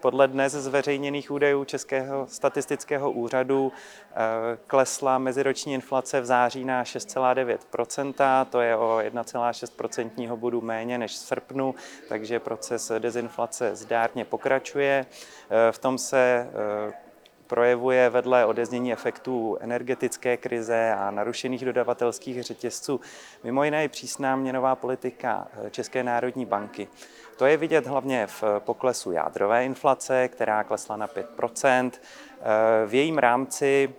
Podle dnes zveřejněných údajů Českého statistického úřadu klesla meziroční inflace v září na 6,9% to je o 1,6% bodu méně než v srpnu, takže proces dezinflace zdárně pokračuje. V tom se projevuje vedle odeznění efektů energetické krize a narušených dodavatelských řetězců mimo jiné i přísná měnová politika České národní banky. To je vidět hlavně v poklesu jádrové inflace, která klesla na 5% V jejím rámci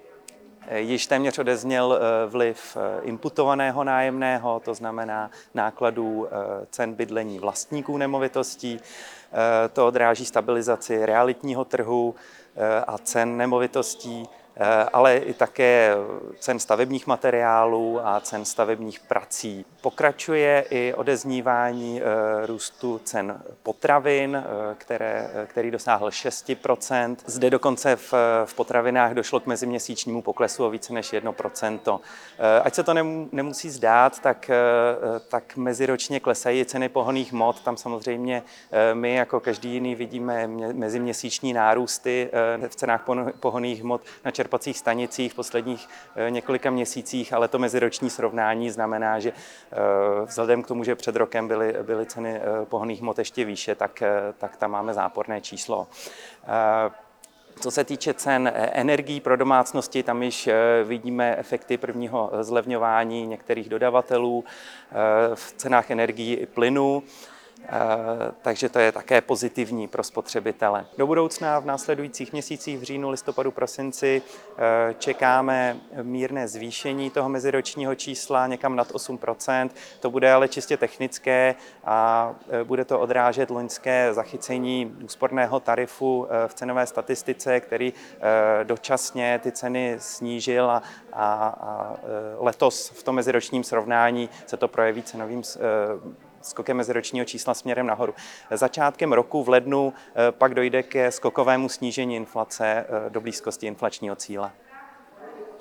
již téměř odezněl vliv imputovaného nájemného, to znamená nákladů cen bydlení vlastníků nemovitostí. To odráží stabilizaci realitního trhu a cen nemovitostí, ale i také cen stavebních materiálů a cen stavebních prací. Pokračuje i odeznívání růstu cen potravin, které, který dosáhl 6% Zde dokonce v, v potravinách došlo k meziměsíčnímu poklesu o více než 1% Ať se to nemusí zdát, tak, tak meziročně klesají ceny pohoných hmot. Tam samozřejmě my jako každý jiný vidíme meziměsíční nárůsty v cenách pohoných hmot na čerpacích stanicích v posledních několika měsících, ale to meziroční srovnání znamená, že vzhledem k tomu, že před rokem byly, byly ceny pohonných hmot ještě výše, tak, tak tam máme záporné číslo. Co se týče cen energií pro domácnosti, tam již vidíme efekty prvního zlevňování některých dodavatelů v cenách energií i plynu. Takže to je také pozitivní pro spotřebitele. Do budoucna v následujících měsících v říjnu, listopadu, prosinci čekáme mírné zvýšení toho meziročního čísla někam nad 8% To bude ale čistě technické a bude to odrážet loňské zachycení úsporného tarifu v cenové statistice, který dočasně ty ceny snížil a, a, a letos v tom meziročním srovnání se to projeví cenovým skokem meziročního čísla směrem nahoru. Začátkem roku v lednu pak dojde ke skokovému snížení inflace do blízkosti inflačního cíle.